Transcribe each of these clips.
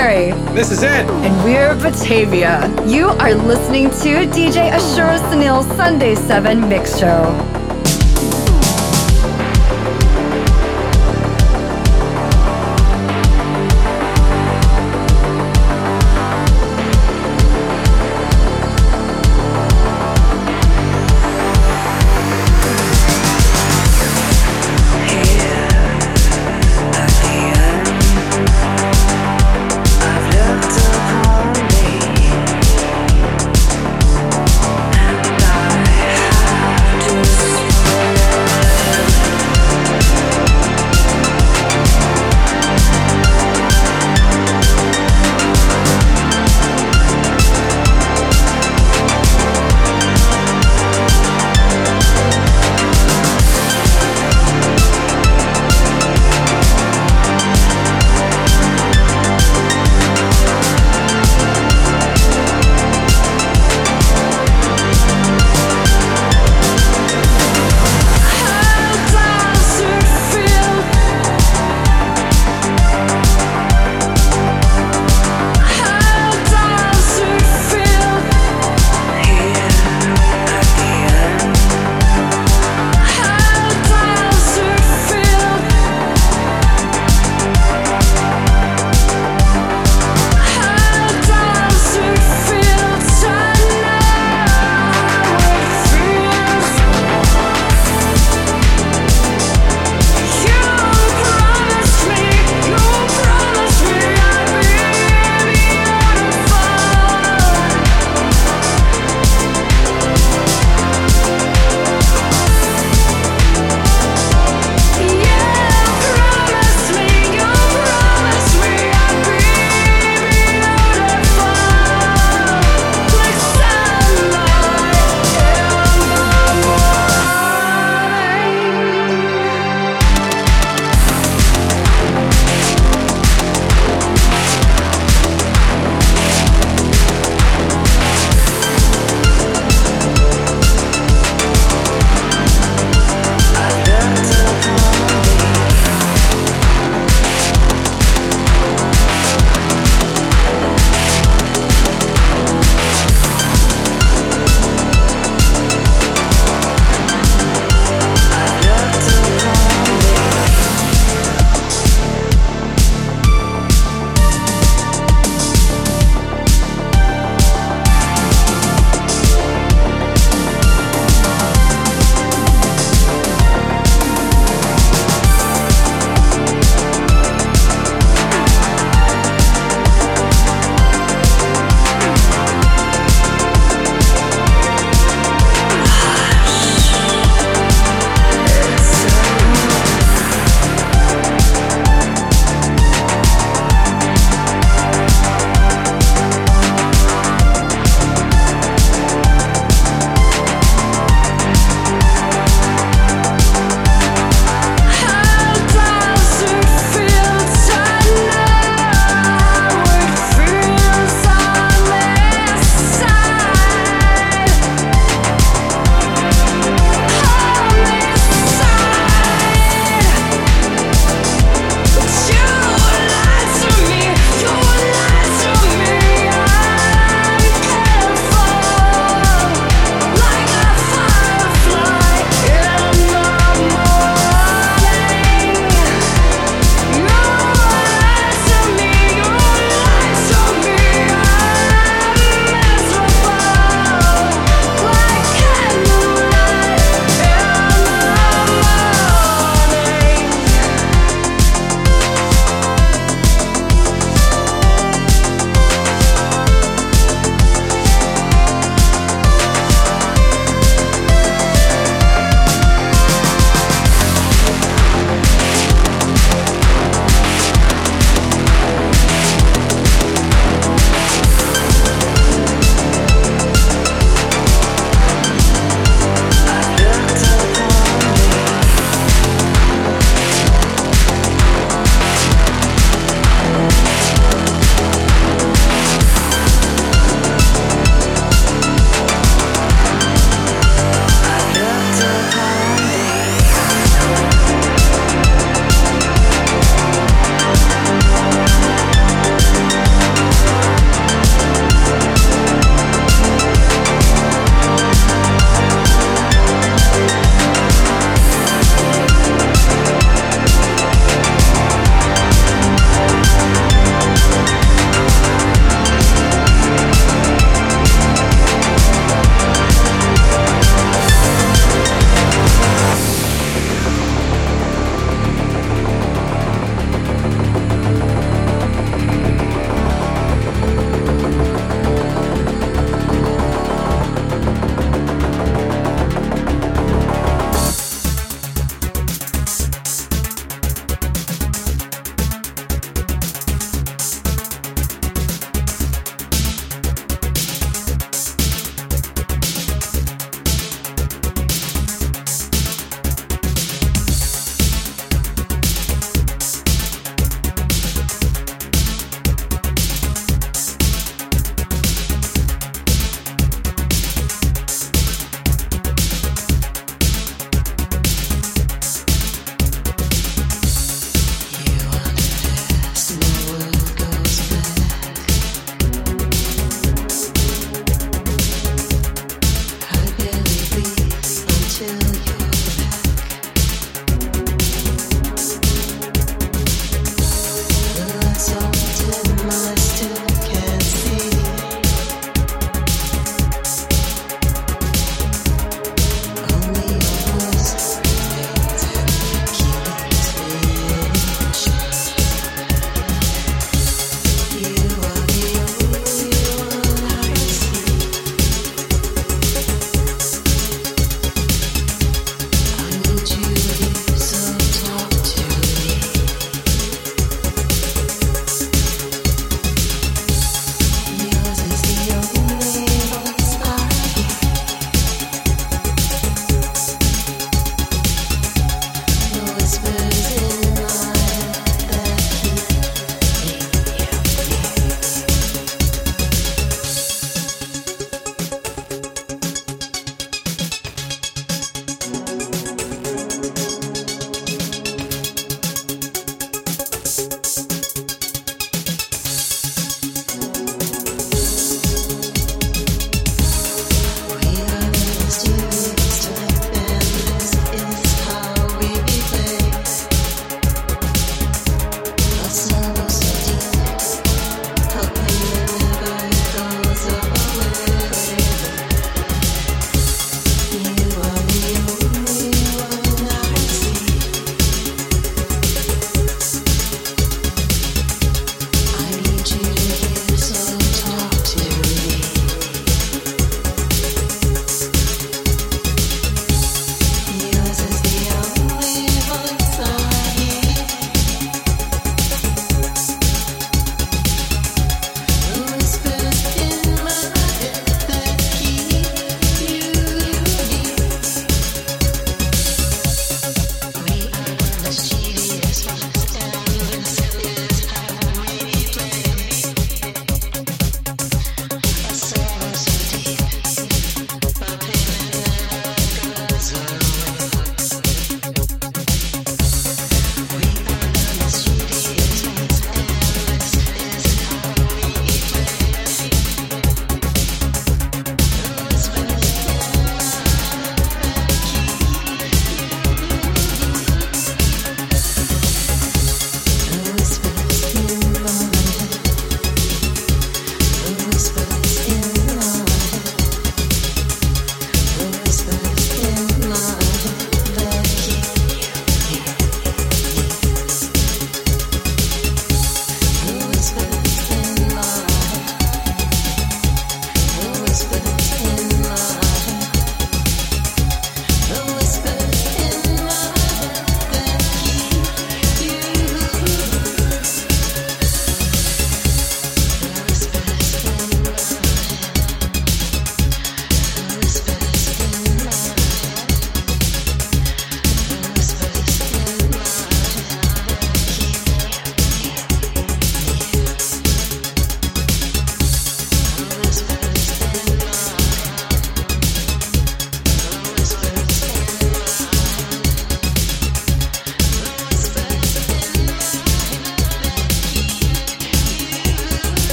This is it. And we're Batavia. You are listening to DJ Ashura Sunil's Sunday 7 Mix Show.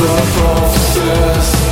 the process.